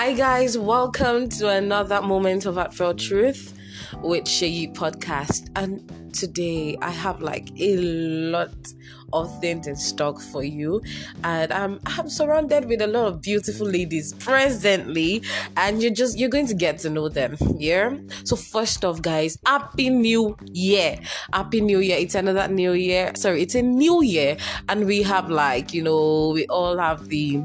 Hi, guys, welcome to another moment of heartfelt truth with Sheyi podcast. And today I have like a lot of things in stock for you, and I'm I'm surrounded with a lot of beautiful ladies presently, and you're just you're going to get to know them. Yeah. So first off, guys, happy New Year! Happy New Year! It's another New Year. Sorry, it's a New Year, and we have like you know we all have the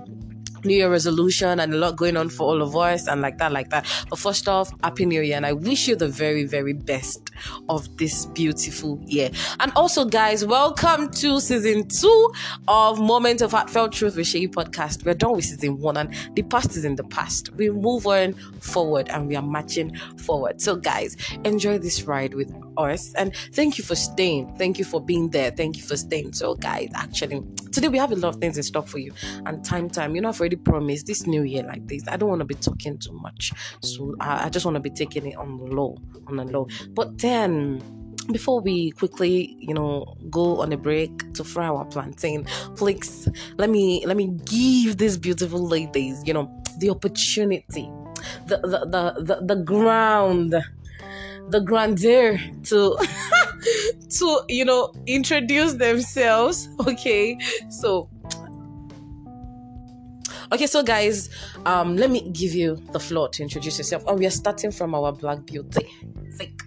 New Year resolution and a lot going on for all of us and like that, like that. But first off, Happy New Year and I wish you the very, very best of this beautiful year. And also, guys, welcome to season two of Moment of Heartfelt Truth with Sheyi podcast. We're done with season one and the past is in the past. We move on forward and we are marching forward. So, guys, enjoy this ride with us and thank you for staying. Thank you for being there. Thank you for staying. So, guys, actually, today we have a lot of things in stock for you and time, time. You know, I've already promised this new year like this. I don't want to be talking too much. So, I, I just want to be taking it on the low, on the low. But then, before we quickly you know go on a break to fry our plantain please let me let me give these beautiful ladies you know the opportunity the the the, the, the ground the grandeur to to you know introduce themselves okay so okay so guys um let me give you the floor to introduce yourself and we are starting from our black beauty Think.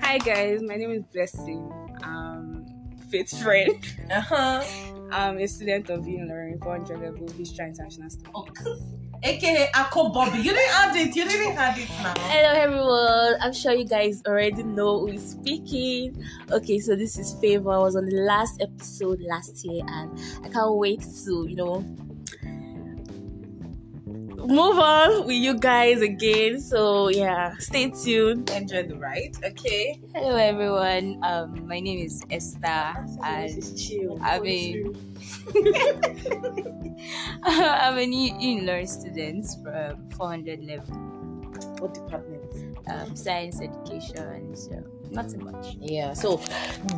Hi guys, my name is Blessing. Um, faith friend. uh-huh I'm a student of Unilorin 400 level Vistra International School. aka Ako Bobby. You didn't add it. You didn't add it now. Hello everyone. I'm sure you guys already know who is speaking. Okay, so this is Favor. I was on the last episode last year and I can't wait to, you know, move on with you guys again. So yeah, stay tuned. Enjoy the ride. Okay. Hello everyone. Um my name is Esther and. I mean I'm a Unilorin student from 400 level. What department? Um, science education. So nothing much. Yeah. So,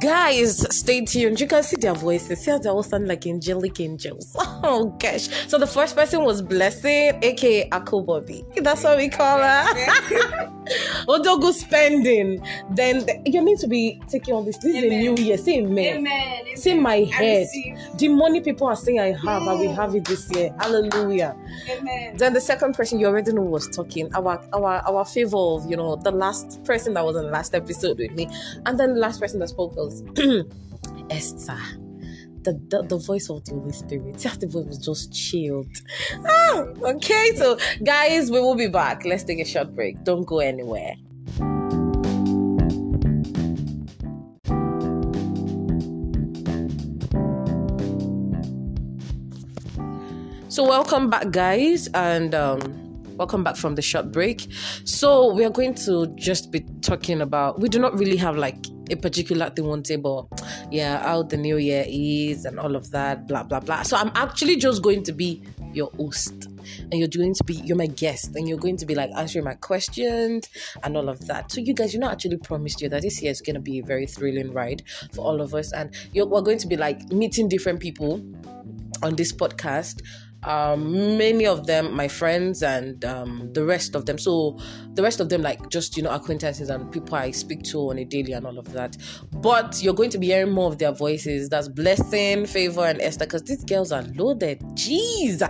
guys, stay tuned. You can see their voices. See how they all sound like angelic angels. Oh gosh. So the first person was Blessing, aka Ako Bobby. That's what we call her. Odogo spending. Then the, you need to be taking on this. This is a new year. Say amen. Amen. See my head. The money people are saying I have, I will have it this year. Hallelujah. Amen. Then the second person you already know was talking. Our our our favor of you know the last person that was on the last episode with me, and then the last person that spoke was Esther. The, the, the voice of the Holy Spirit. The voice was just chilled. Ah, okay, so guys, we will be back. Let's take a short break. Don't go anywhere. So welcome back, guys, and um, welcome back from the short break. So we are going to just be talking about. We do not really have like a particular thing day, but yeah, how the new year is and all of that, blah blah blah. So I'm actually just going to be your host, and you're going to be you're my guest, and you're going to be like answering my questions and all of that. So you guys, you know, actually promised you that this year is going to be a very thrilling ride for all of us, and we're going to be like meeting different people on this podcast um many of them my friends and um the rest of them. So the rest of them like just you know acquaintances and people i speak to on a daily and all of that. But you're going to be hearing more of their voices. That's blessing favor and esther because these girls are loaded. Jeez.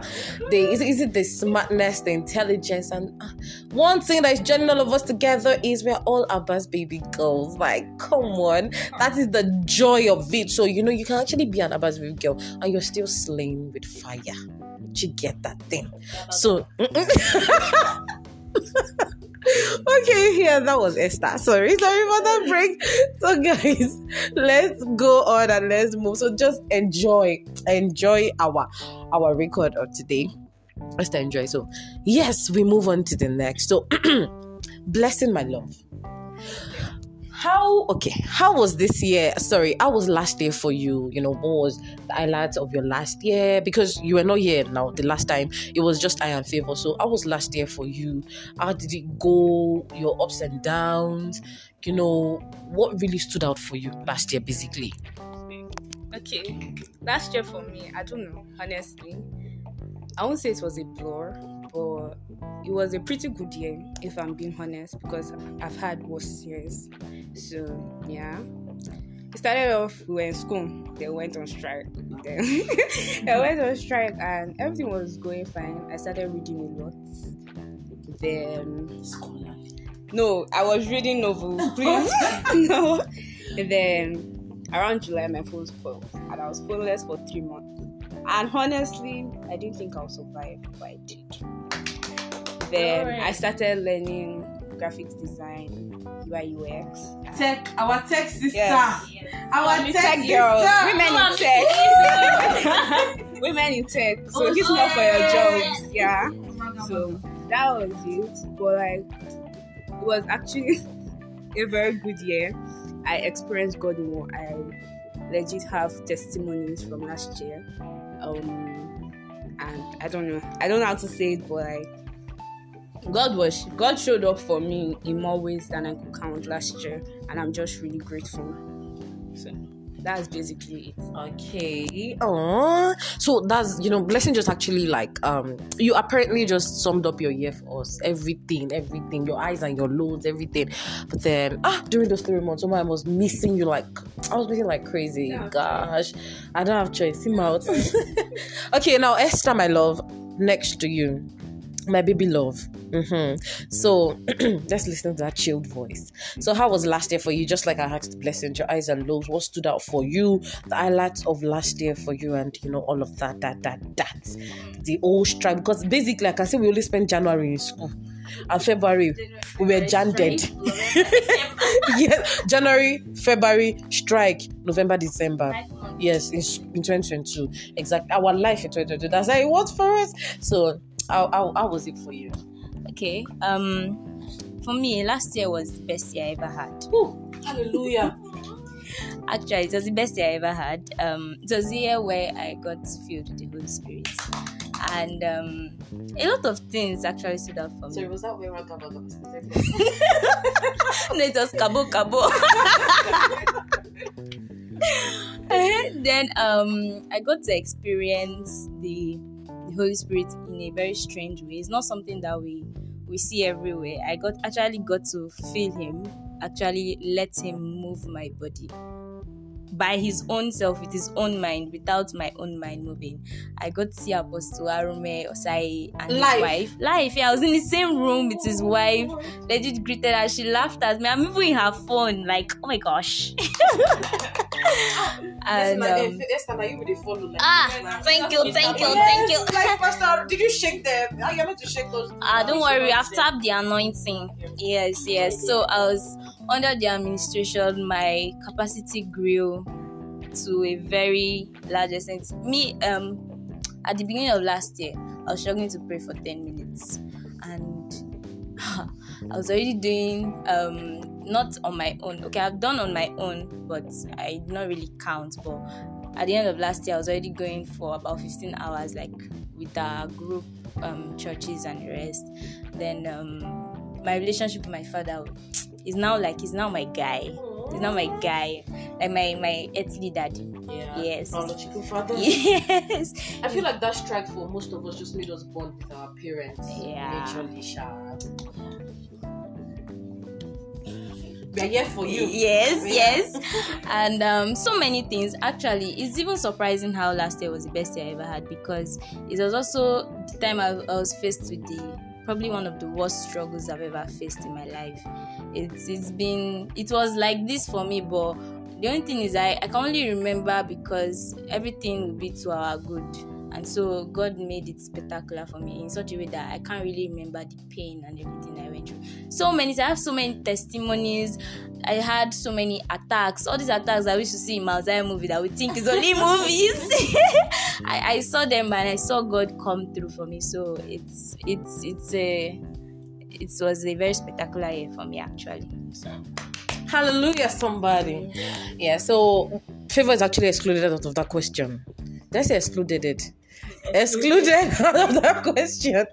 They is, is it the smartness the intelligence and uh, one thing that is joining all of us together is we're all abbas baby girls. Like come on. That is the joy of it. So you know you can actually be an abbas baby girl and you're still slaying with fire you get that thing. So, okay, yeah, that was Esther. Sorry, sorry for that break. So, guys, let's go on and let's move. So, just enjoy, enjoy our our record of today. Let's enjoy. So, yes, we move on to the next. So, blessing my love. How okay? How was this year? Sorry, how was last year for you? You know, what was the highlights of your last year? Because you were not here now. The last time it was just I am favor. So, how was last year for you? How did it go? Your ups and downs. You know, what really stood out for you last year, basically? Okay. Last year for me, I don't know, honestly. I won't say it was a blur, but it was a pretty good year, if I'm being honest, because I've had worse years. So yeah. It started off we were in school, they went on strike. Then they went on strike and everything was going fine. I started reading a lot. Then no, I was reading novels, please. no. And then around July my phone spoiled and I was phoneless for three months. And honestly, I didn't think I'll survive, but I did. Then Alright. I started learning graphic design, UI UX. Tech, our tech sister. Yes. Our Only tech, tech sister. girls, women in tech, women in tech. So Oh, up for your yes. jobs, yeah. So that was it. But like, it was actually a very good year. I experienced God more. I legit have testimonies from last year. Um, and I don't know. I don't know how to say it, but like. God was God showed up for me in more ways than I could count last year, and I'm just really grateful. So that's basically it. Okay. Oh, so that's you know, blessing just actually like um, you apparently just summed up your year for us. Everything, everything, your eyes and your loads, everything. But then ah, during those three months, someone was missing you like I was missing like crazy. Yeah. Gosh, I don't have choice. See out. okay, now Esther, my love, next to you. My baby love. hmm So let's listen to that chilled voice. So, how was last year for you? Just like I asked Blessing, your eyes and lows, what stood out for you? The highlights of last year for you, and you know, all of that, that, that, that. The old strike. Because basically, like I can say we only spent January in school, and February we were janded. yeah, January, February, strike, November, December. Yes, in, in 2022. Exactly. Our life in 2022. That's how it was for us. So, how, how, how was it for you? Okay. Um, for me, last year was the best year I ever had. Hallelujah. Actually, it was the best year I ever had. Um, it was the year where I got filled with the Holy Spirit, and um, a lot of things actually stood out for me. Sorry, was that where I got no, it was kabo kabo. then um, I got to experience the Holy Spirit in a very strange way. It's not something that we we see everywhere. I got actually got to feel Him, actually let Him move my body by His own self, with His own mind, without my own mind moving. I got to see Apostle Arome Osayi and Live. his wife. Life, yeah, I was in the same room with his wife legit greeted her. She laughed at me. I'm even in her phone, like, oh my gosh. and um, now you with the. Like, ah, thank you, thank you, thank you. Like, Pastor, did you shake them? Ah, you're meant to shake those. Ah, don't worry, I've tapped the anointing. Yes, yes. So I was under the administration. My capacity grew to a very large extent. Me, um, at the beginning of last year, I was struggling to pray for ten minutes, and I was already doing um not on my own. Okay, I've done on my own, but I did not really count. But at the end of last year, I was already going for about 15 hours, like with our group um, churches and the rest. Then um, my relationship with my father is now like he's now my guy. He's now my guy, like my my earthly daddy. Yeah. Yes. Biological father. Yes. I feel like that strike for most of us just made us bond with our parents. Yeah. Naturally, sha. We are here for you. Yes, Yeah. yes. And um, so many things. Actually, it's even surprising how last year was the best year I ever had because it was also the time I, I was faced with the probably one of the worst struggles I've ever faced in my life. It's it's been it was like this for me, but the only thing is I, I can only remember because everything will be to our good. And so God made it spectacular for me in such a way that I can't really remember the pain and everything I went through. So many, I have so many testimonies. I had so many attacks. All these attacks I used to see in Mount Zion movie that we think is only movies. I, I saw them and I saw God come through for me. So it's it's it's a it was a very spectacular year for me actually. So Hallelujah, somebody. Yeah, so favor is actually excluded out of that question. Say excluded it? Excluded out of that question.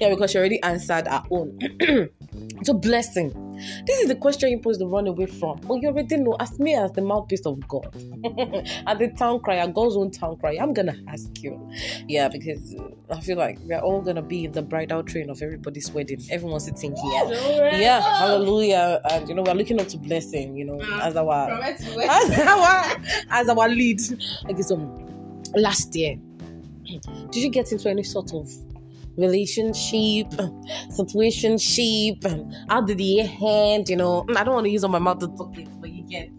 Yeah, because she already answered her own. so blessing. This is the question you're supposed to run away from. But you already know, as me as the mouthpiece of God, at the town crier, God's own town crier, I'm gonna ask you. Yeah, because uh, I feel like we're all gonna be in the bridal train of everybody's wedding. Everyone's sitting here. Yeah, hallelujah. And you know, we're looking up to blessing, you know, as our as our as our lead. Okay, so last year, did you get into any sort of relationship, situationship? How did the year end? You know, I don't want to use on my mouth to talk it, but you get.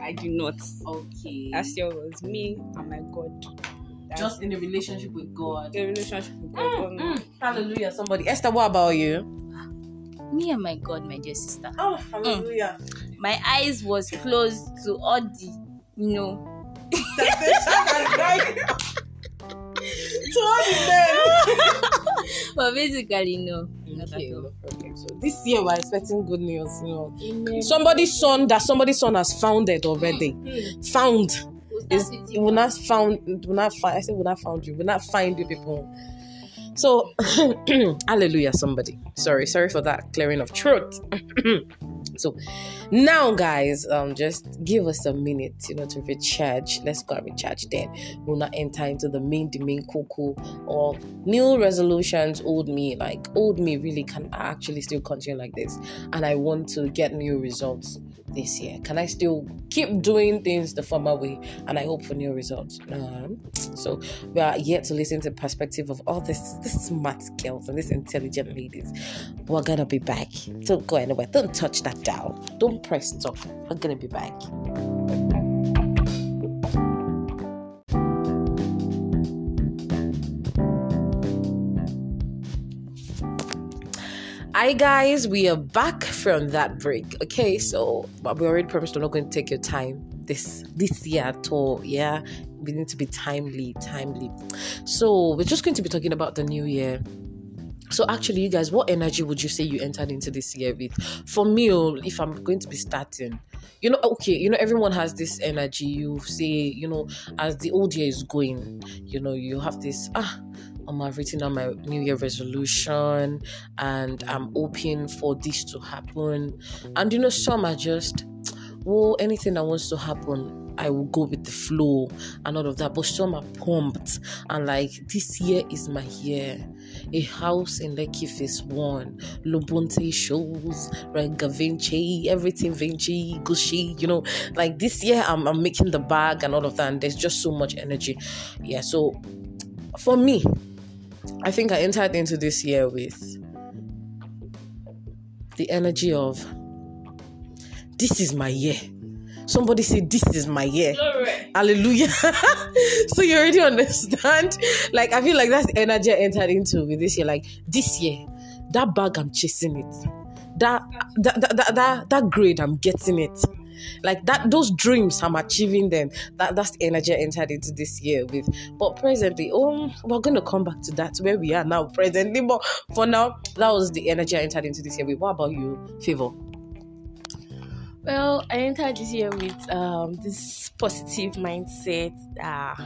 I do not. Okay. Last year was me and my God. That's just in a relationship with God. the relationship with God. Mm, oh, mm, hallelujah, somebody. Esther, what about you? Me and my God, my dear sister. Oh, hallelujah. My eyes was closed to all the, you know, to all the but basically no. Mm, not Okay, no problem. So this year we're expecting good news. You know, somebody's son that somebody's son has founded already. Hmm. Found We'll is it will not found will not find. I said will not found you. Will not find you people. So, hallelujah, somebody. Sorry, sorry for that clearing of truth. so, now, guys, um, just give us a minute, you know, to recharge. Let's go and recharge. Then we'll not enter into the main, the main cuckoo or new resolutions. Old me, like old me, really can actually still continue like this, and I want to get new results this year. Can I still keep doing things the former way, and I hope for new results? Um, so we are yet to listen to the perspective of all this, this smart girls and these intelligent ladies. We're gonna be back. Don't go anywhere. Don't touch that dial. Don't press stop. We're gonna be back. Hi guys, we are back from that break. Okay, so but we already promised we're not going to take your time this this year at all. Yeah, we need to be timely, timely. So we're just going to be talking about the new year. So actually, you guys, what energy would you say you entered into this year with? For me, oh, if I'm going to be starting, you know, okay, you know, everyone has this energy. You say, you know, as the old year is going, you know, you have this ah. Um, I've written down my New Year resolution, and I'm hoping for this to happen. And you know, some are just, well, anything that wants to happen, I will go with the flow and all of that. But some are pumped and like, this year is my year. A house in Lekki Phase 1, Louboutin shows, right? Gavinci, everything Vinci, Gucci, you know, like this year I'm, I'm making the bag and all of that. And there's just so much energy. Yeah, so for me, I think I entered into this year with the energy of this is my year. Somebody say this is my year. Hallelujah. so you already understand. Like I feel like that's the energy I entered into with this year. Like this year, that bag I'm chasing it. That that that that, that, that grade I'm getting it. Like that those dreams I'm achieving them. That that's the energy I entered into this year with. But presently, oh we're gonna come back to that where we are now presently. But for now, that was the energy I entered into this year with. What about you, Favor? Well, I entered this year with um, this positive mindset that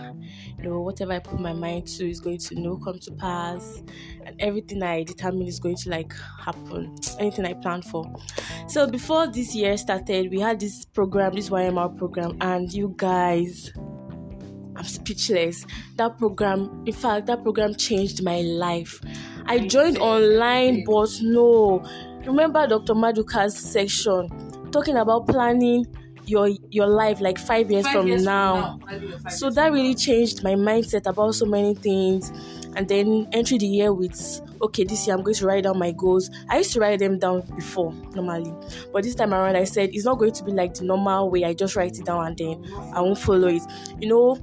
you know whatever I put my mind to is going to you know come to pass, and everything I determine is going to like happen. Anything I plan for. So before this year started, we had this program, this YMR program, and you guys. I'm speechless. That program, in fact, that program changed my life. I joined online, but no. Remember Dr. Maduka's section talking about planning your your life like five years from now. So that really changed my mindset about so many things. And then entry the year with okay, this year I'm going to write down my goals. I used to write them down before normally, but this time around I said it's not going to be like the normal way. I just write it down and then I won't follow it. You know,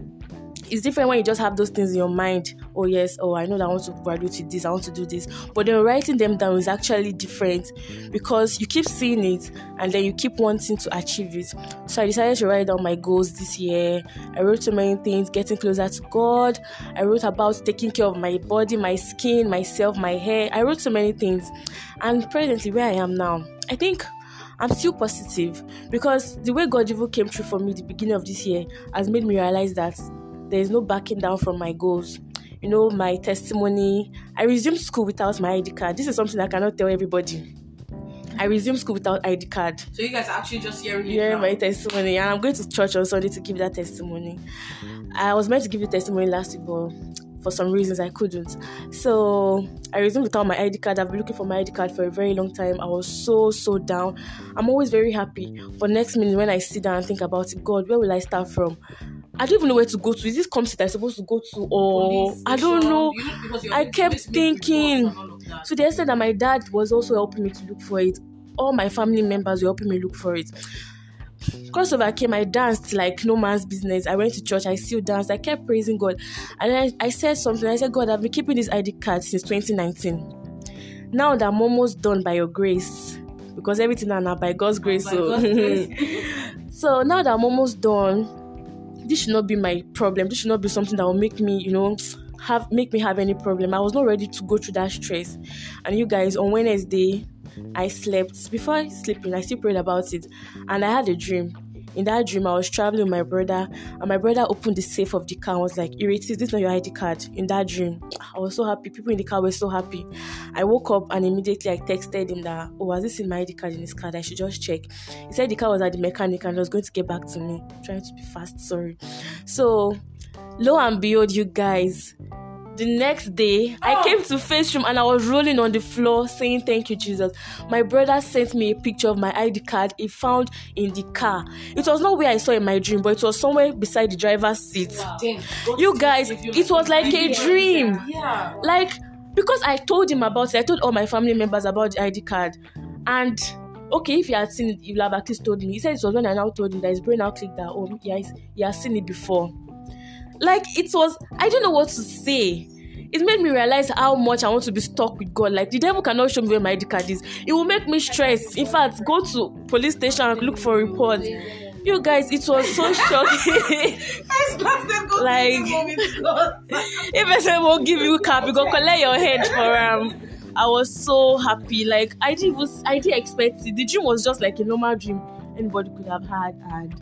it's different when you just have those things in your mind. Oh yes, oh I know that I want to graduate with this, I want to do this. But then writing them down is actually different because you keep seeing it and then you keep wanting to achieve it. So I decided to write down my goals this year. I wrote so many things, getting closer to God. I wrote about taking care of my body, my skin, myself, my hair. I wrote so many things. And presently where I am now, I think I'm still positive because the way God even came through for me the beginning of this year has made me realize that there is no backing down from my goals. You know, my testimony. I resumed school without my ID card. This is something I cannot tell everybody. I resumed school without ID card. So you guys are actually just hearing it Hearing now. my testimony, and I'm going to church on Sunday to give that testimony. I was meant to give the testimony last week, but for some reasons I couldn't. So I resumed without my ID card. I've been looking for my ID card for a very long time. I was so so down. I'm always very happy, but next minute when I sit down and think about it, God, where will I start from? I don't even know where to go to. Is this comstate I'm supposed to go to, or I don't know. you because you're I kept always make reports thinking. So they said that. To the extent that my dad was also helping me to look for it. All my family members were helping me look for it. Crossover came, I danced like no man's business. I went to church, I still danced, I kept praising God. And I, I said something, I said, God, I've been keeping this ID card since 2019. Now that I'm almost done by your grace, because everything are now by God's grace. By so. God's grace. so now that I'm almost done, this should not be my problem. This should not be something that will make me, you know, have make me have any problem. I was not ready to go through that stress. And you guys, on Wednesday, I slept. Before sleeping, I still prayed about it, and I had a dream. In that dream, I was traveling with my brother, and my brother opened the safe of the car and was like, Ireti, is this not your ID card? In that dream, I was so happy. People in the car were so happy. I woke up and immediately I texted him that, oh, was this in my ID card in his card? I should just check. He said the car was at the mechanic and he was going to get back to me. trying to be fast, sorry. So, lo and behold, you guys, the next day I came to face room and I was rolling on the floor saying thank you Jesus. My brother sent me a picture of my ID card he found in the car. It was not where I saw in my dream, but it was somewhere beside the driver's seat. God You guys, it was like a dream. Yeah. Like because I told him about it, I told all my family members about the ID card, and okay, if he had seen it, he would have at least told me. He said it was when I now told him that his brain now clicked that oh yes, he has seen it before. Like it was, I don't know what to say. It made me realize how much I want to be stuck with God. Like the devil cannot show me where my ID card is. It will make me stress. In fact, go to police station and look for reports. You guys, it was so shocking. Like- if person won't give you cap, you go collect your head for um. I was so happy. Like I didn't even I didn't expect it. The dream was just like a normal dream anybody could have had, and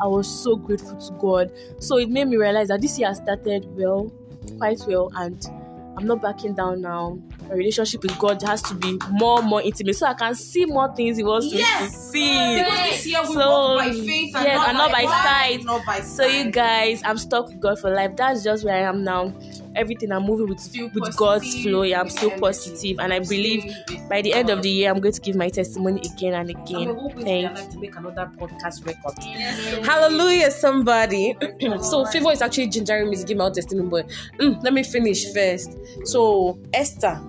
I was so grateful to God. So it made me realize that this year started well, quite well, and I'm not backing down now. My relationship with God has to be more, more intimate, so I can see more things He wants me to Yes. see. Because this year we So, walk by faith and, yes, not, and not by by sight. Not by So you guys, I'm stuck with God for life. That's just where I am now. Everything I'm moving with Still with God's flow. Yeah, I'm still and positive, I believe by the end of the year, I'm going to give my testimony again and again. a whole way Thank like to make another podcast record. Hallelujah, somebody. so Favor is actually gingering me to give my own testimony, but mm, let me finish first. So Esther,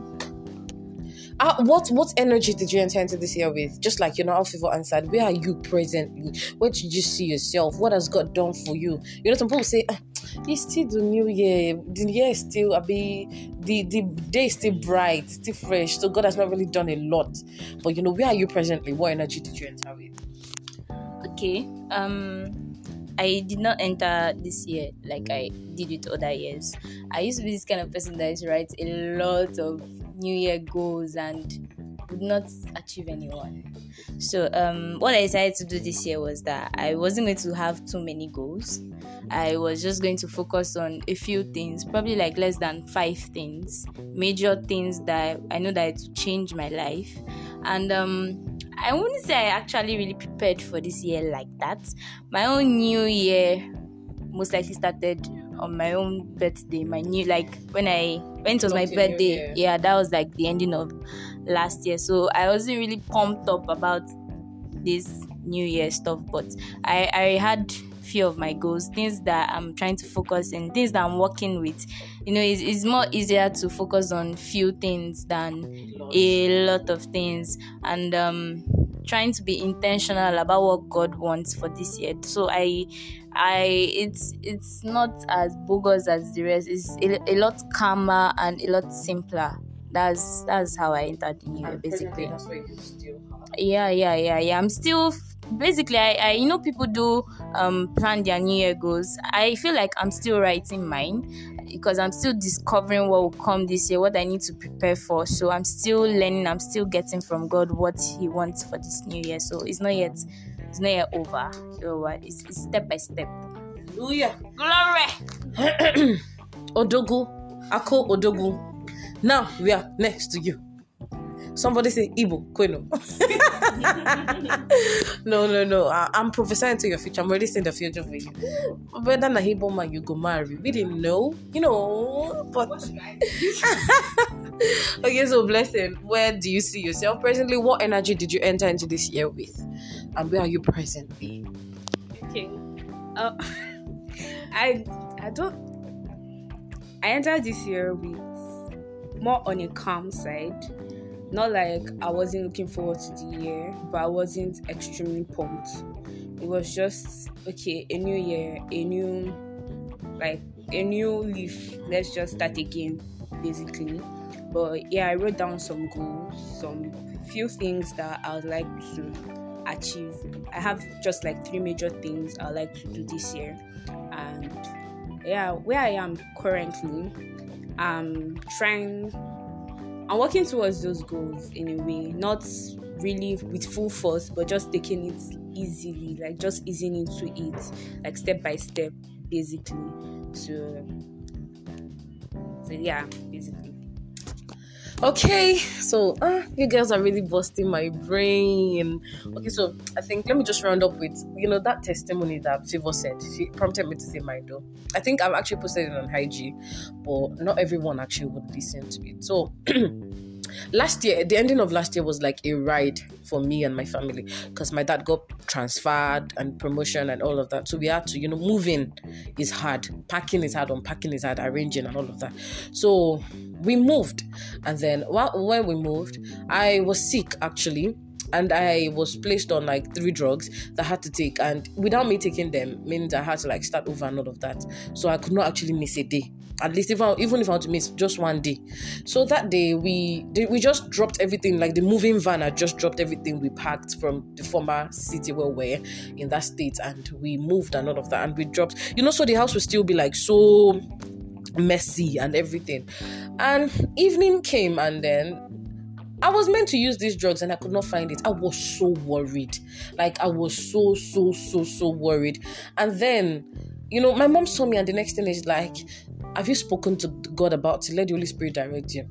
uh, what what energy did you enter into this year with? Just like you know Favor answered, where are you presently? Where did you see yourself? What has God done for you? You know, some people say. "Ah, it's still the new year. The year is still, I be the the day is still bright, still fresh. So God has not really done a lot. But you know, where are you presently? What energy did you enter with? Okay. Um I did not enter this year like I did with other years. I used to be this kind of person that used to write a lot of New Year goals and would not achieve anyone. So um what I decided to do this year was that I wasn't going to have too many goals. I was just going to focus on a few things, probably like less than five things, major things that I know that it will change my life. And um I wouldn't say I actually really prepared for this year like that. My own new year most likely started on my own birthday. My new like when I when it was my Not your birthday. Yeah, that was like the ending of last year. So I wasn't really pumped up about this new year stuff, but I I had few of my goals, things that I'm trying to focus in, things that I'm working with. You know, it's, it's more easier to focus on few things than a lot of things and um trying to be intentional about what God wants for this year. So I I it's it's not as bogus as the rest. It's a, a lot calmer and a lot simpler. That's that's how I entered the year basically that's why you still have. yeah yeah yeah yeah i'm still basically I, I you know people do um plan their new year goals i feel like i'm still writing mine because i'm still discovering what will come this year what i need to prepare for so i'm still learning i'm still getting from god what he wants for this new year so it's not yet it's not yet over so what it's, it's step by step Hallelujah. glory Odogu. Ako Odogu. Now we are next to you. Somebody say Igbo, Kweno. no, no, no. I, I'm prophesying to your future. I'm already seeing the future for you. Whether na Igbo man you go marry, we didn't know, you know. But okay, so blessing. Where do you see yourself presently? What energy did you enter into this year with, and where are you presently? Okay. Uh, I I don't. I entered this year with more on a calm side. Not like I wasn't looking forward to the year, but I wasn't extremely pumped. It was just okay, a new year, a new like a new leaf. Let's just start again, basically. But yeah, I wrote down some goals, some few things that I would like to achieve. I have just like three major things I would like to do this year, and yeah, where I am currently, I'm trying. I'm working towards those goals in a way, not really with full force, but just taking it easily, like just easing into it, like step by step, basically. So, so yeah, basically. Okay, so uh, you guys are really busting my brain. Okay, so I think let me just round up with you know that testimony that Favor said. She prompted me to say mine though. I think I've actually posted it on IG, but not everyone actually would listen to it. So last year, the ending of last year was like a ride for me and my family because my dad got transferred and promotion and all of that. So we had to, you know, moving is hard, packing is hard, unpacking is hard, arranging and all of that. So we moved, and then while when we moved, I was sick actually. And I was placed on like three drugs that I had to take, and without me taking them, means I had to like start over and all of that. So I could not actually miss a day at least I, even if I want to miss just one day. So that day we we just dropped everything like the moving van had just dropped everything we packed from the former city where we we're in that state and we moved and all of that and we dropped you know so the house would still be like so messy and everything. And evening came and then I was meant to use these drugs and I could not find it. I was so worried. Like I was so so so so worried. And then you know, my mom saw me, and the next thing is like, Have you spoken to God about it? Let the Holy Spirit direct you.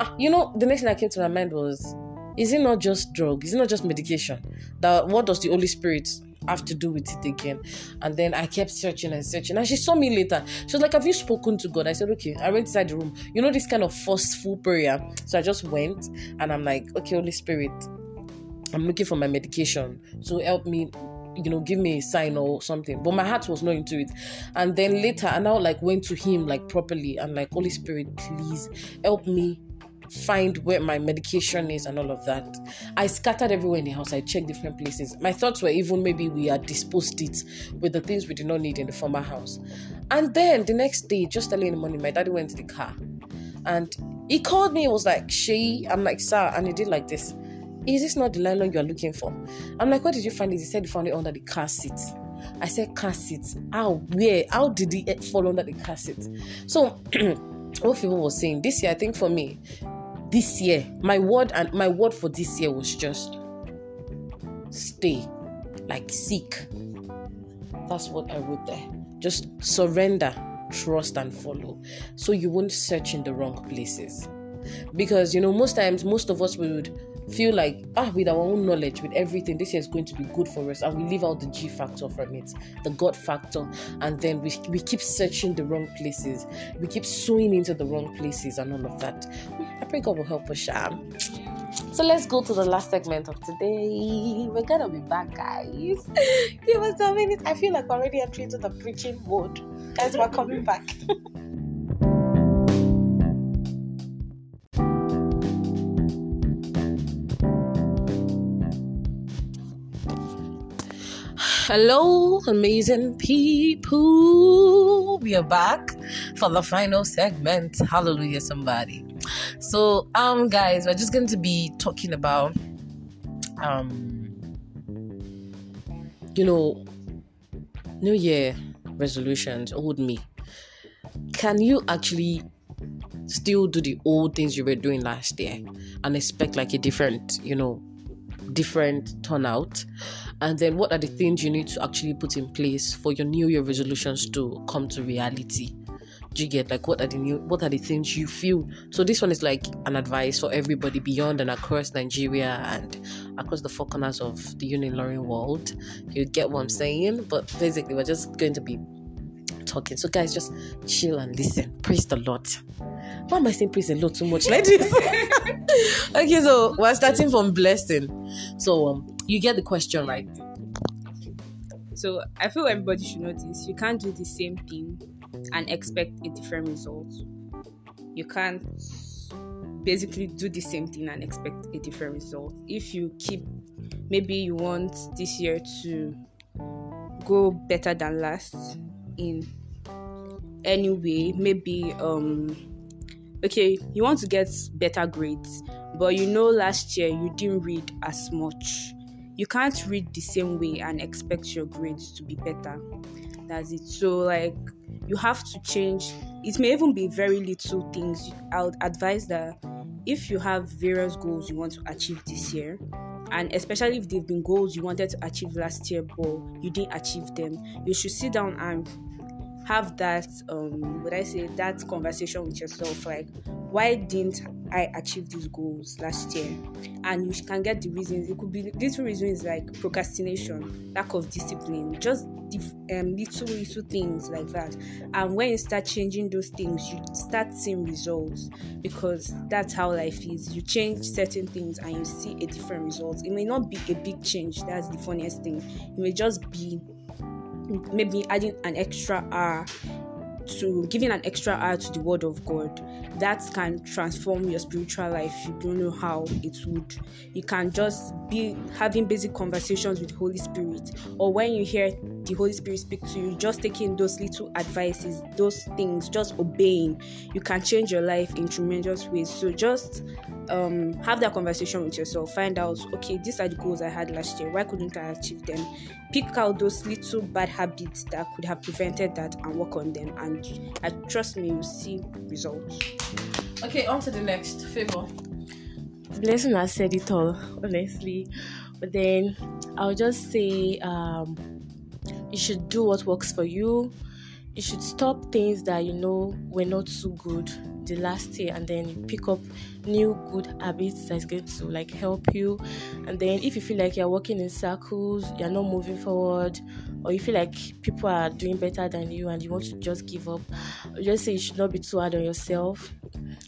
Ah, you know, the next thing that came to my mind was, Is it not just drug? Is it not just medication? That what does the Holy Spirit have to do with it again? And then I kept searching and searching. And she saw me later. She was like, Have you spoken to God? I said, Okay. I went inside the room. You know, this kind of forceful prayer. So I just went and I'm like, Okay, Holy Spirit, I'm looking for my medication. So help me you know, give me a sign or something. But my heart was not into it. And then later, I now like went to him like properly and like, Holy Spirit, please help me find where my medication is and all of that. I scattered everywhere in the house. I checked different places. My thoughts were even maybe we had disposed it with the things we did not need in the former house. And then the next day, just early in the morning, my daddy went to the car and he called me. It was like, Shay, I'm like, sir, and he did like this. Is this not the nylon you are looking for? I'm like, where did you find? He said he found it under the car seat. I said, car seat. How? Where? How did it fall under the car seat? So, what people were saying this year, I think for me, this year, my word and my word for this year was just stay, like seek. That's what I wrote there. Just surrender, trust, and follow. So you won't search in the wrong places. Because you know, most times, most of us would feel like ah with our own knowledge with everything this is going to be good for us and we leave out the g factor from it the god factor and then we, we keep searching the wrong places we keep sewing into the wrong places and all of that i pray god will help us sham so let's go to the last segment of today. We're gonna be back, guys. Give us a minute. I feel like already entering into the preaching mode. Guys, we're coming back. Hello, amazing people. We are back for the final segment. Hallelujah, somebody. So, um, guys, we're just going to be talking about, um, you know, New Year resolutions, old me. Can you actually still do the old things you were doing last year and expect like a different, you know, different turnout? And then what are the things you need to actually put in place for your New Year resolutions to come to reality? Do you get like what are the new what are the things you feel? So this one is like an advice for everybody beyond and across Nigeria and across the four corners of the Unilorin world. You get what I'm saying? But basically we're just going to be talking. So guys just chill and listen. Praise the Lord. Why am I saying praise the Lord too much like this? okay, so we're starting from blessing. So um you get the question right. So I feel everybody should know this. You can't do the same thing and expect a different result. You can't basically do the same thing and expect a different result. If you keep, maybe you want this year to go better than last in any way, maybe um okay, you want to get better grades, but you know last year you didn't read as much. You can't read the same way and expect your grades to be better. That's it. So like you have to change. It may even be very little things. I would advise that if you have various goals you want to achieve this year, and especially if they've been goals you wanted to achieve last year but you didn't achieve them, you should sit down and have that um would I say that conversation with yourself like why didn't I achieve these goals last year? And you can get the reasons. It could be little reasons like procrastination, lack of discipline, just um, little little things like that. And when you start changing those things, you start seeing results because that's how life is. You change certain things and you see a different result. It may not be a big change. That's the funniest thing. It may just be maybe adding an extra hour to giving an extra hour to the word of God that can transform your spiritual life. You don't know how it would. You can just be having basic conversations with Holy Spirit, or when you hear the Holy Spirit speak to you, just taking those little advices, those things, just obeying. You can change your life in tremendous ways. So just um, have that conversation with yourself. Find out, okay, these are the goals I had last year. Why couldn't I achieve them? Pick out those little bad habits that could have prevented that and work on them. And I trust me, you'll see results. Okay, on to the next favor. Blessing has said it all, honestly. But then I'll just say um, you should do what works for you. You should stop things that you know were not so good the last year and then pick up new good habits that's going to like help you. And then if you feel like you're walking in circles, you're not moving forward, or you feel like people are doing better than you and you want to just give up, just say you should not be too hard on yourself.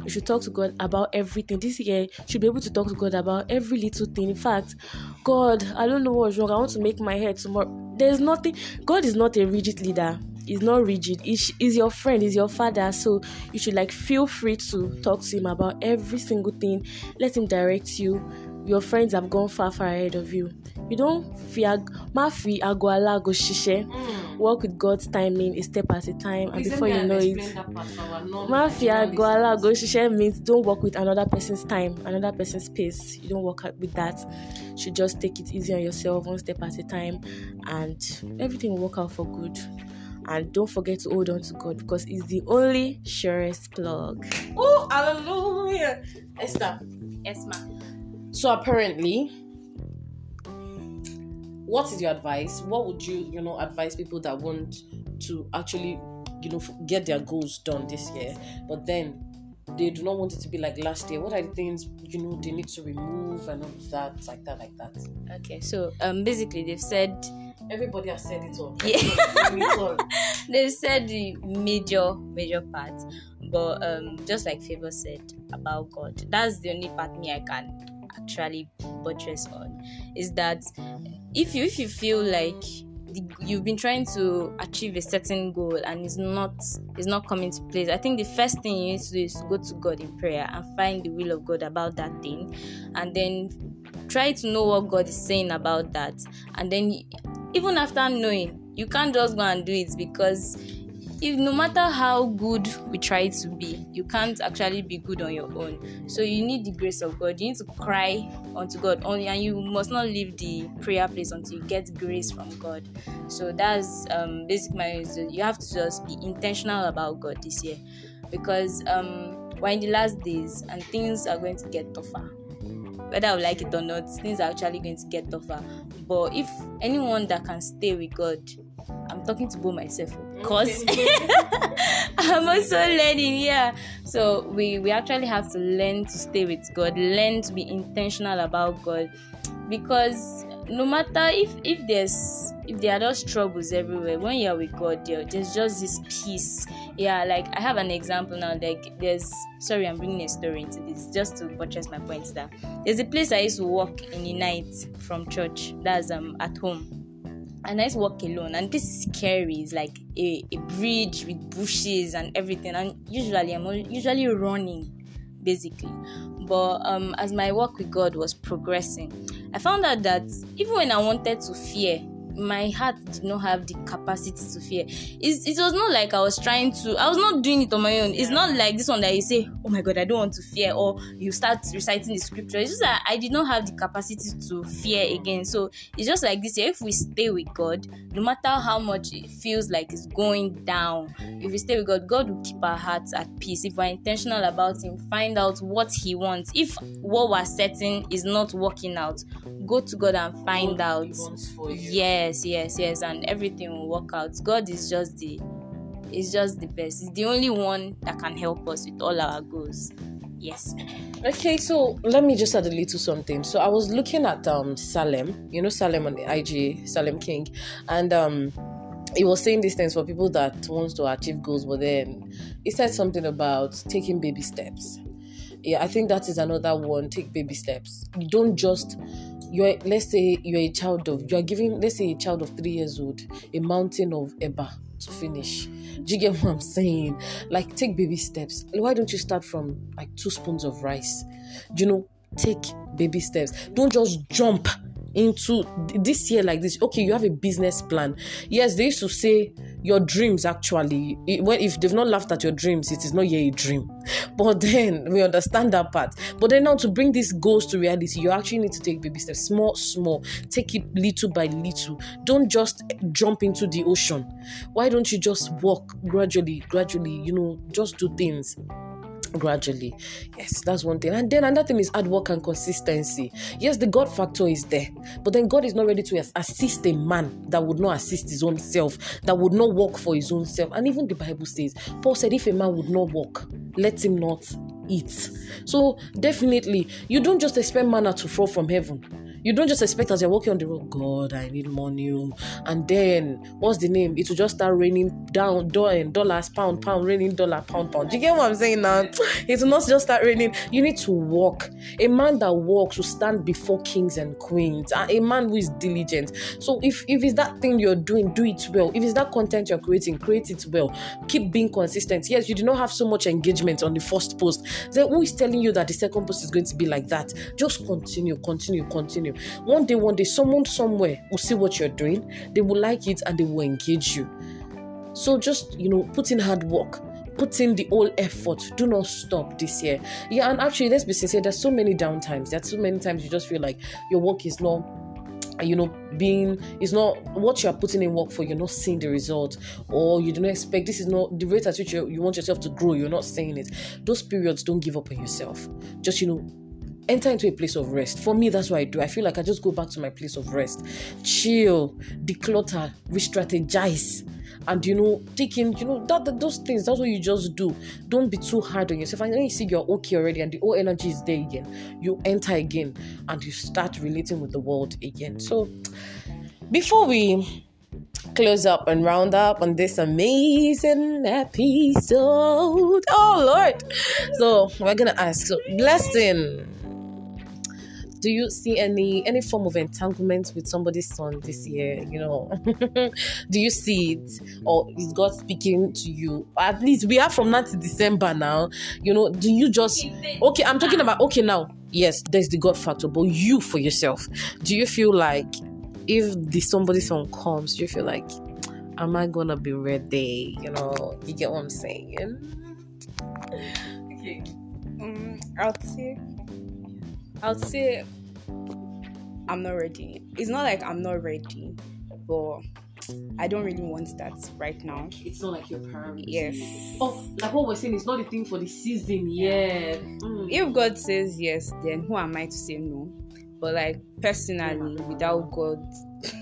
You should talk to God about everything. This year, you should be able to talk to God about every little thing. In fact, God, I don't know what's wrong. I want to make my hair tomorrow. There's nothing. God is not a rigid leader. He's not rigid. He's, he's your friend. He's your father. So you should like feel free to talk to him about every single thing. Let him direct you. Your friends have gone far, far ahead of you. You don't fear. Ma fi agoala go shishe. Work with God's timing, a step at a time, and before you know it. Mafia Goala go shisha means don't work with another person's time, another person's pace. You don't work with that. You should just take it easy on yourself, one step at a time, and everything will work out for good. And don't forget to hold on to God because it's the only surest plug. Oh, hallelujah. Esther. Yes, ma'am. So apparently, what is your advice? What would you, you know, advise people that want to actually, you know, get their goals done this year, but then they do not want it to be like last year? What are the things you know they need to remove and all of that, like that, like that? Okay, so um, basically they've said Everybody has said it all. Yeah. Everybody has said it all. they've said the major major part, but um, just like Favor said about God, that's the only part me I can actually buttress on. Is that if you if you feel like you've been trying to achieve a certain goal and it's not it's not coming to place, I think the first thing you need to do is to go to God in prayer and find the will of God about that thing, and then try to know what God is saying about that, and then even after knowing, you can't just go and do it because if no matter how good we try to be, you can't actually be good on your own. So you need the grace of God. You need to cry unto God only, and you must not leave the prayer place until you get grace from God. So that's um, basic my you have to just be intentional about God this year because um, we're in the last days and things are going to get tougher whether I like it or not, things are actually going to get tougher. But if anyone that can stay with God, I'm talking to both myself. Oh, because. I'm also learning, yeah. So we we actually have to learn to stay with God, learn to be intentional about God, because no matter if if there's if there are just troubles everywhere, when you're with God, there, there's just this peace. Yeah, like I have an example now. Like there's sorry, I'm bringing a story into this just to buttress my point That there's a place I used to walk in the night from church. That's um at home and I used to walk alone. And this is scary. It's like a, a bridge with bushes and everything. And usually, I'm usually running, basically. But um, as my work with God was progressing, I found out that even when I wanted to fear, my heart did not have the capacity to fear. It's, it was not like I was trying to, I was not doing it on my own. It's not like this one that you say, Oh my God, I don't want to fear, or you start reciting the scripture. It's just that I did not have the capacity to fear again. So it's just like this If we stay with God, no matter how much it feels like it's going down, if we stay with God, God will keep our hearts at peace. If we're intentional about Him, find out what He wants. If what we're setting is not working out, go to God and find out. Yes, yes, yes, and everything will work out. God is just the is just the best. He's the only one that can help us with all our goals. Yes. Okay, so let me just add a little something. So I was looking at um Salem, you know Salem on IG, Salem King, and um he was saying these things for people that wants to achieve goals, but then he said something about taking baby steps. Yeah, I think that is another one. Take baby steps. You don't just you're let's say you're a child of you're giving let's say a child of three years old a mountain of eba to finish. Do you get what I'm saying? Like take baby steps. Why don't you start from like two spoons of rice? Do you know? Take baby steps. Don't just jump into this year like this okay you have a business plan yes they used to say your dreams actually when if they've not laughed at your dreams it is not yet a dream. But then we understand that part. But then now to bring these goals to reality you actually need to take baby steps. Small small. Take it little by little. Don't just jump into the ocean. Why don't you just walk gradually gradually you know just do things gradually. Yes, that's one thing. And then another thing is hard work and consistency. Yes, the God factor is there, but then God is not ready to assist a man that would not assist his own self, that would not work for his own self. And even the Bible says, Paul said, if a man would not work, let him not eat. So definitely, you don't just expect manna to fall from heaven you don't just expect as you're walking on the road, God, I need money. oh." And then, what's the name? It will just start raining down, do- eh, dollars, pound, pound, raining dollar, pound, pound. Do you get what I'm saying now? It will not just start raining. You need to walk. A man that walks will stand before kings and queens. A a man who is diligent. So if, if it's that thing you're doing, do it well. If it's that content you're creating, create it well. Keep being consistent. Yes, you do not have so much engagement on the first post. Then who is telling you that the second post is going to be like that? Just continue, continue, continue. One day, one day, someone somewhere will see what you're doing, they will like it and they will engage you. So just you know, put in hard work, put in the whole effort. Do not stop this year. Yeah, and actually, let's be sincere. There's so many downtimes. There's so many times you just feel like your work is not you know being is not what you are putting in work for you're not seeing the result or you do not expect this is not the rate at which you, you want yourself to grow you're not seeing it those periods don't give up on yourself just you know enter into a place of rest. For me that's what i do. I feel like i just go back to my place of rest. Chill declutter re-strategize and you know taking you know that, that those things that's what you just do. Don't be too hard on yourself. And when you see you're okay already and the old energy is there again you enter again and you start relating with the world again. So before we close up and round up on this amazing episode oh lord. So we're gonna ask so blessing do you see any any form of entanglement with somebody's son this year you know? Do you see it? Or is god speaking to you? At least we are from now to december now you know? Do you just okay i'm talking about okay now yes there's the god factor but you for yourself. Do you feel like if the somebody's son comes do you feel like am i gonna be ready you know? You get what i'm saying? Okay Um, I'll say, I'll say, I'm not ready. It's not like I'm not ready, but I don't really want that right now. it's not like your priority Yes. oh like what we're saying is not the thing for the season yeah mm. If God says yes, then who am I to say no? But like personally, without God,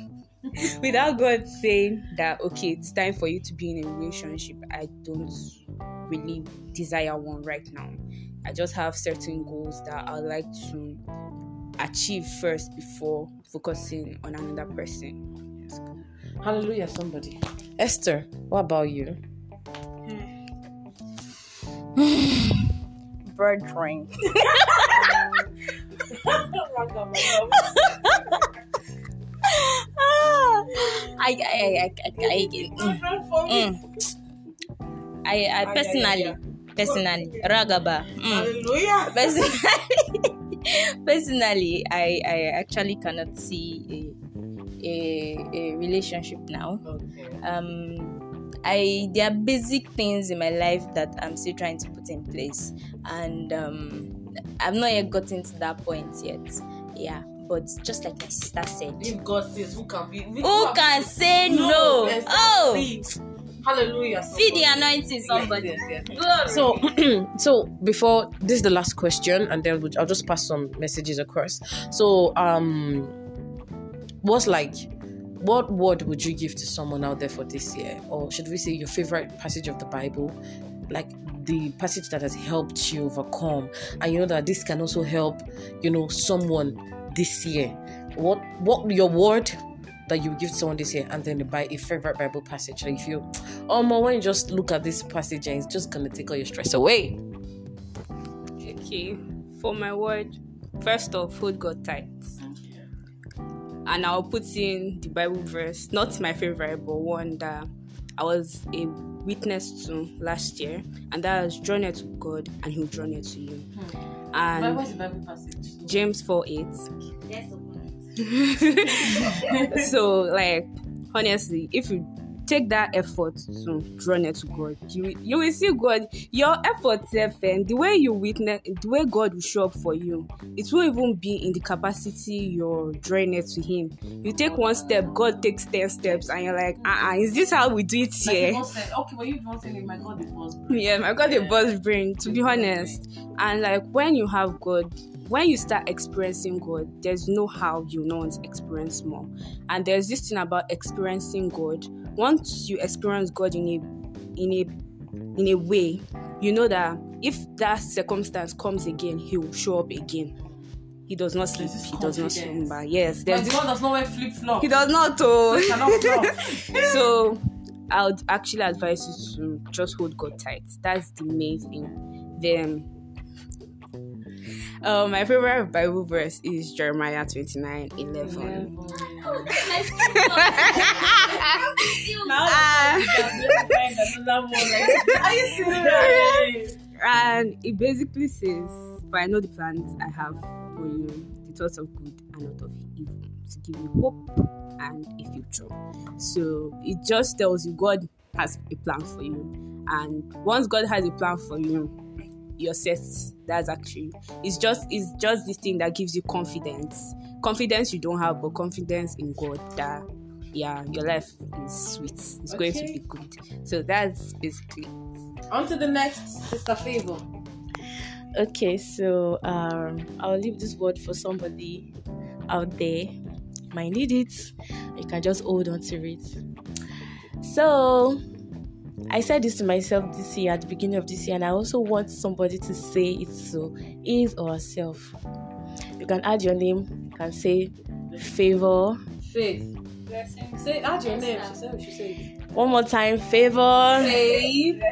without God saying that okay, it's time for you to be in a relationship, I don't really desire one right now. I just have certain goals that I like to achieve first before focusing on another person. Hallelujah, somebody. Esther, what about you? Bird train. Ah, I, I, I, I, I, mm, mm. I, I personally, personally, Ragaba. Mm. Hallelujah. Personally, personally, I, I actually cannot see a, a, a relationship now. Um, I there are basic things in my life that I'm still trying to put in place, and um, I've not yet gotten to that point yet. Yeah, but just like my sister said, If God says, who can be? who can say no? Oh, exactly. Hallelujah. feed the anointing, somebody. Yes, yes, yes. So, so before this is the last question, and then I'll just pass some messages across. So, um, what's like, what word would you give to someone out there for this year, or should we say your favorite passage of the Bible, like the passage that has helped you overcome, and you know that this can also help, you know, someone this year. What, what your word? That you give to someone this year, and then you buy a favorite Bible passage that you feel, oh, man, when you just look at this passage, and it's just gonna take all your stress away. Okay, for my word, first off, hold God tight. And I'll put in the Bible verse, not my favorite, but one that I was a witness to last year, and that is draw near to God and He'll draw near to you. Hmm. And What's the Bible passage? James 4 8. so, like, honestly, if you take that effort to draw near to God, you you will see God. Your effort, self, and the way you witness, the way God will show up for you, it won't even be in the capacity you're drawing near to Him. You take one step, God takes ten steps, and you're like, uh, uh is this how we do it Like here? once said, okay, well, you said, it, my God, it was. yeah, I got a buzz brain to be honest. And like when you have God, when you start experiencing God, there's no how you not experience more. And there's this thing about experiencing God. Once you experience God in a in a in a way, you know that if that circumstance comes again, He will show up again. He does not sleep. He does not slumber. Yes, the one that's not wear flip flop. he does not. Oh. So I would actually advise you to just hold God tight. That's the main thing. Then uh, my favorite Bible verse is Jeremiah 29 11. Ah. and it basically says, For I know the plans I have for you, the thoughts of good and not of evil, to give you hope and a future. So it just tells you God has a plan for you. And once God has a plan for you, you're set. That's actually it's just it's just this thing that gives you confidence. Confidence you don't have, but confidence in God that yeah, your life is sweet. It's going to be good. So that's basically it. On to the next, Sister Favor. Okay, so um, I'll leave this word for somebody out there. Might need it. You can just hold on to it. So I said this to myself this year at the beginning of this year, and I also want somebody to say it to is or herself. You can add your name. You can say favor. Faith. Say, add your name. She said we should say it. One more time, favor. Faith.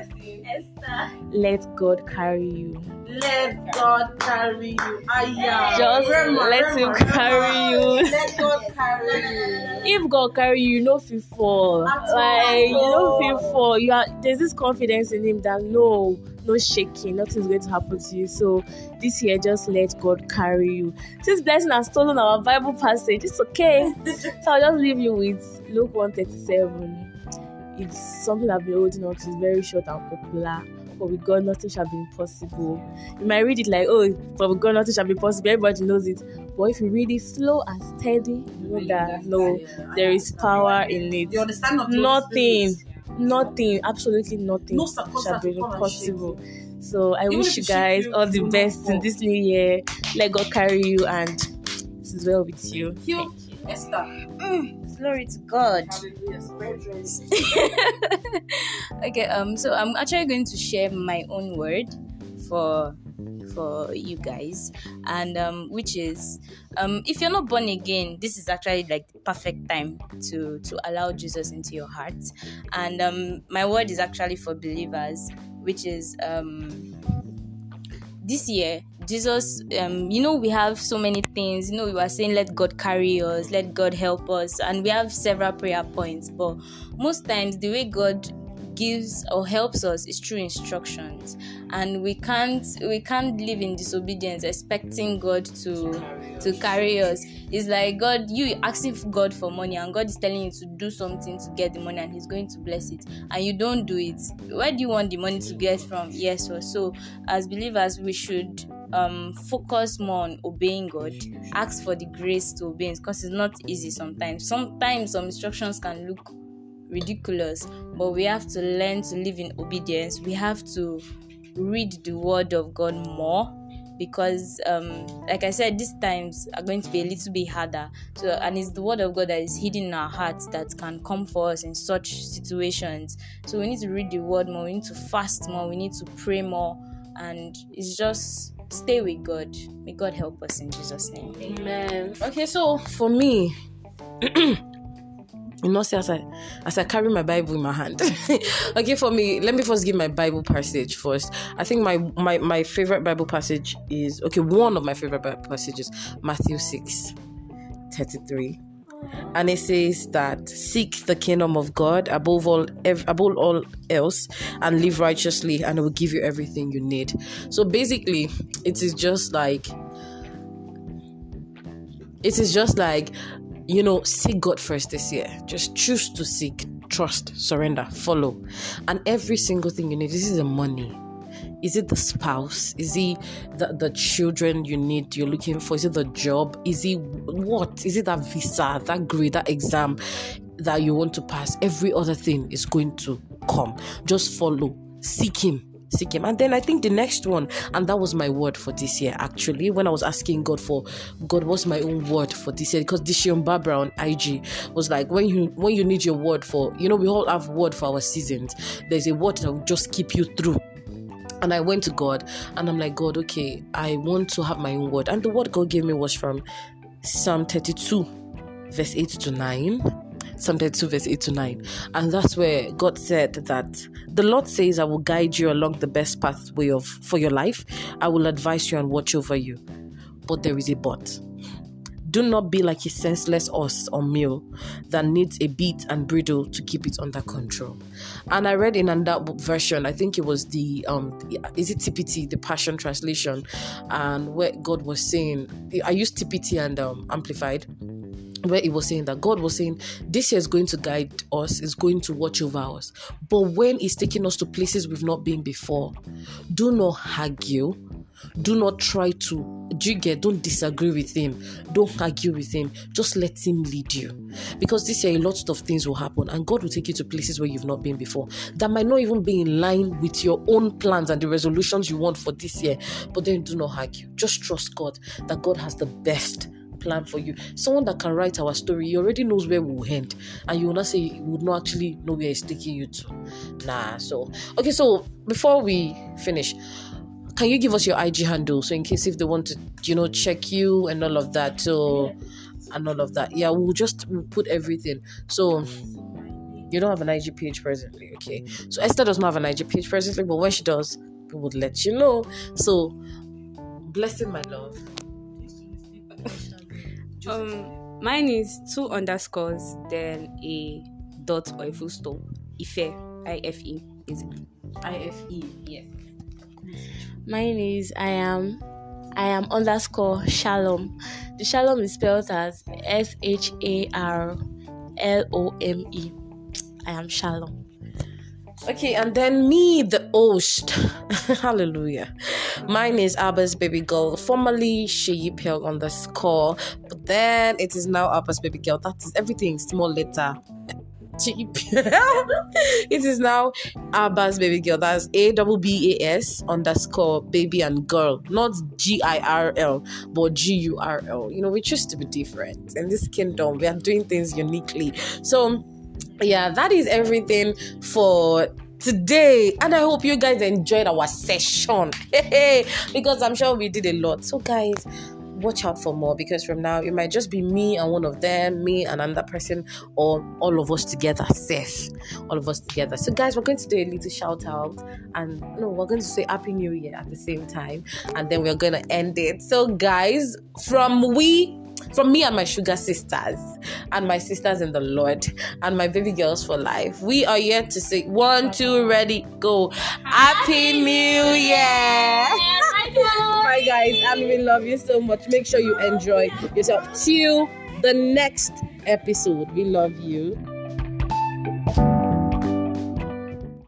Let God carry you. Let God carry you. Aya. Just Rema, let Rema, Him carry you. Let God carry you. if God carry you, you no fit fall. Like you no fit fall. You are there's this confidence in Him that no, no shaking, nothing's going to happen to you. So this year, just let God carry you. This blessing has stolen our Bible passage. It's okay. so I'll just leave you with Luke one thirty seven. It's something I've been holding on to. It's very short and popular. But with God, nothing shall be impossible. You might read it like, oh, but with God, nothing shall be possible. Everybody knows it. But if you read it slow and steady, you know that no, there is power in it. You understand? Nothing, nothing, absolutely nothing No shall be will come and impossible. So I Even wish you guys all the best in this new year. Let God carry you and it is well with you. Heal Esther. Glory to God. okay, um, so I'm actually going to share my own word for for you guys, and um, which is um, if you're not born again, this is actually like the perfect time to to allow Jesus into your heart. And um, my word is actually for believers, which is um, this year jesus um you know we have so many things. You know we were saying let god carry us let god help us and we have several prayer points but most times the way god gives or helps us is through instructions and we can't we can't live in disobedience expecting god to to carry us. it's like god you asking god for money and god is telling you to do something to get the money and he's going to bless it and you don't do it. Where do you want the money to get from? Yes or so. As believers we should um focus more on obeying god ask for the grace to obey because it's not easy sometimes. Sometimes some instructions can look ridiculous, but we have to learn to live in obedience. We have to read the word of God more because um like i said these times are going to be a little bit harder. So and it's the word of god that is hidden in our hearts that can come for us in such situations. So we need to read the word more. We need to fast more. We need to pray more. And it's just stay with god may god help us in jesus name Amen. Okay, so for me, you know, see as I as I carry my Bible in my hand. okay, for me, let me first give my Bible passage first. I think my my my favorite Bible passage is okay. One of my favorite Bible passages, Matthew six, thirty three. And it says that seek the kingdom of God above all, ev- above all else, and live righteously, and it will give you everything you need. So basically, it is just like it is just like you know seek god first this year. Just choose to seek trust surrender follow. And every single thing you need this is the money is it the spouse? Is it the, the children you need you're looking for? Is it the job? Is it what? Is it that visa that grade that exam that you want to pass? Every other thing is going to come. Just follow. Seek him. Seek him. And then i think the next one and that was my word for this year actually. When i was asking god for god what's my own word for this year? Because Dishion barbara on ig was like when you when you need your word for you know we all have word for our seasons. There's a word that will just keep you through and I went to God and I'm like, God, okay, I want to have my own word. And the word God gave me was from Psalm 32, verse 8 to 9. Psalm 32, verse 8 to 9. And that's where God said that the Lord says, I will guide you along the best pathway of for your life. I will advise you and watch over you. But there is a but. Do not be like a senseless horse or mule that needs a bit and bridle to keep it under control. And I read in another book version, I think it was the um is it TPT, the Passion Translation, and where God was saying, I used TPT and um, Amplified where it was saying that God was saying this year is going to guide us, is going to watch over us. But when He's taking us to places we've not been before, do not argue. Do not try to get don't disagree with him, don't argue with him, just let him lead you. Because this year a lot of things will happen and God will take you to places where you've not been before that might not even be in line with your own plans and the resolutions you want for this year. But then do not argue. Just trust God that God has the best plan for you. Someone that can write our story, he already knows where we will end, and you will not say you would not actually know where he's taking you to. Nah, so okay, so before we finish, can you give us your IG handle so in case if they want to, you know, check you and all of that, so and all of that. Yeah, we'll just we'll put everything. So you don't have an IG page presently, okay? So Esther does not have an IG page presently, but when she does, we would let you know. So blessing my love. Um, mine is two underscores, then a dot or a full stop. Ife, I F E, is it? IFE. Yeah. Mine is I am I am underscore Shalom. The Shalom is spelled as S H A R L O M E. I am Shalom. Okay, and then me, the host. Hallelujah. Mine is Abba's baby girl, formerly Sheyi Pell on the score, but then it is now Abba's baby girl. That is everything, small letter. Cheap. it is now Abba's baby girl. That's A double B A S underscore baby and girl, not G I R L, but G U R L. You know, we choose to be different in this kingdom. We are doing things uniquely. So, yeah, that is everything for today and i hope you guys enjoyed our session because i'm sure we did a lot so guys watch out for more because from now it might just be me and one of them, me and another person, or all of us together. Safe, all of us together. So, guys, we're going to do a little shout out, and no, we're going to say Happy New Year at the same time, and then we're going to end it. So, guys, from we from me and my sugar sisters and my sisters in the Lord and my baby girls for life. We are here to say one, two, ready, go. Happy New Year! Bye, guys. And we love you so much. Make sure you enjoy yourself. Till the next episode. We love you.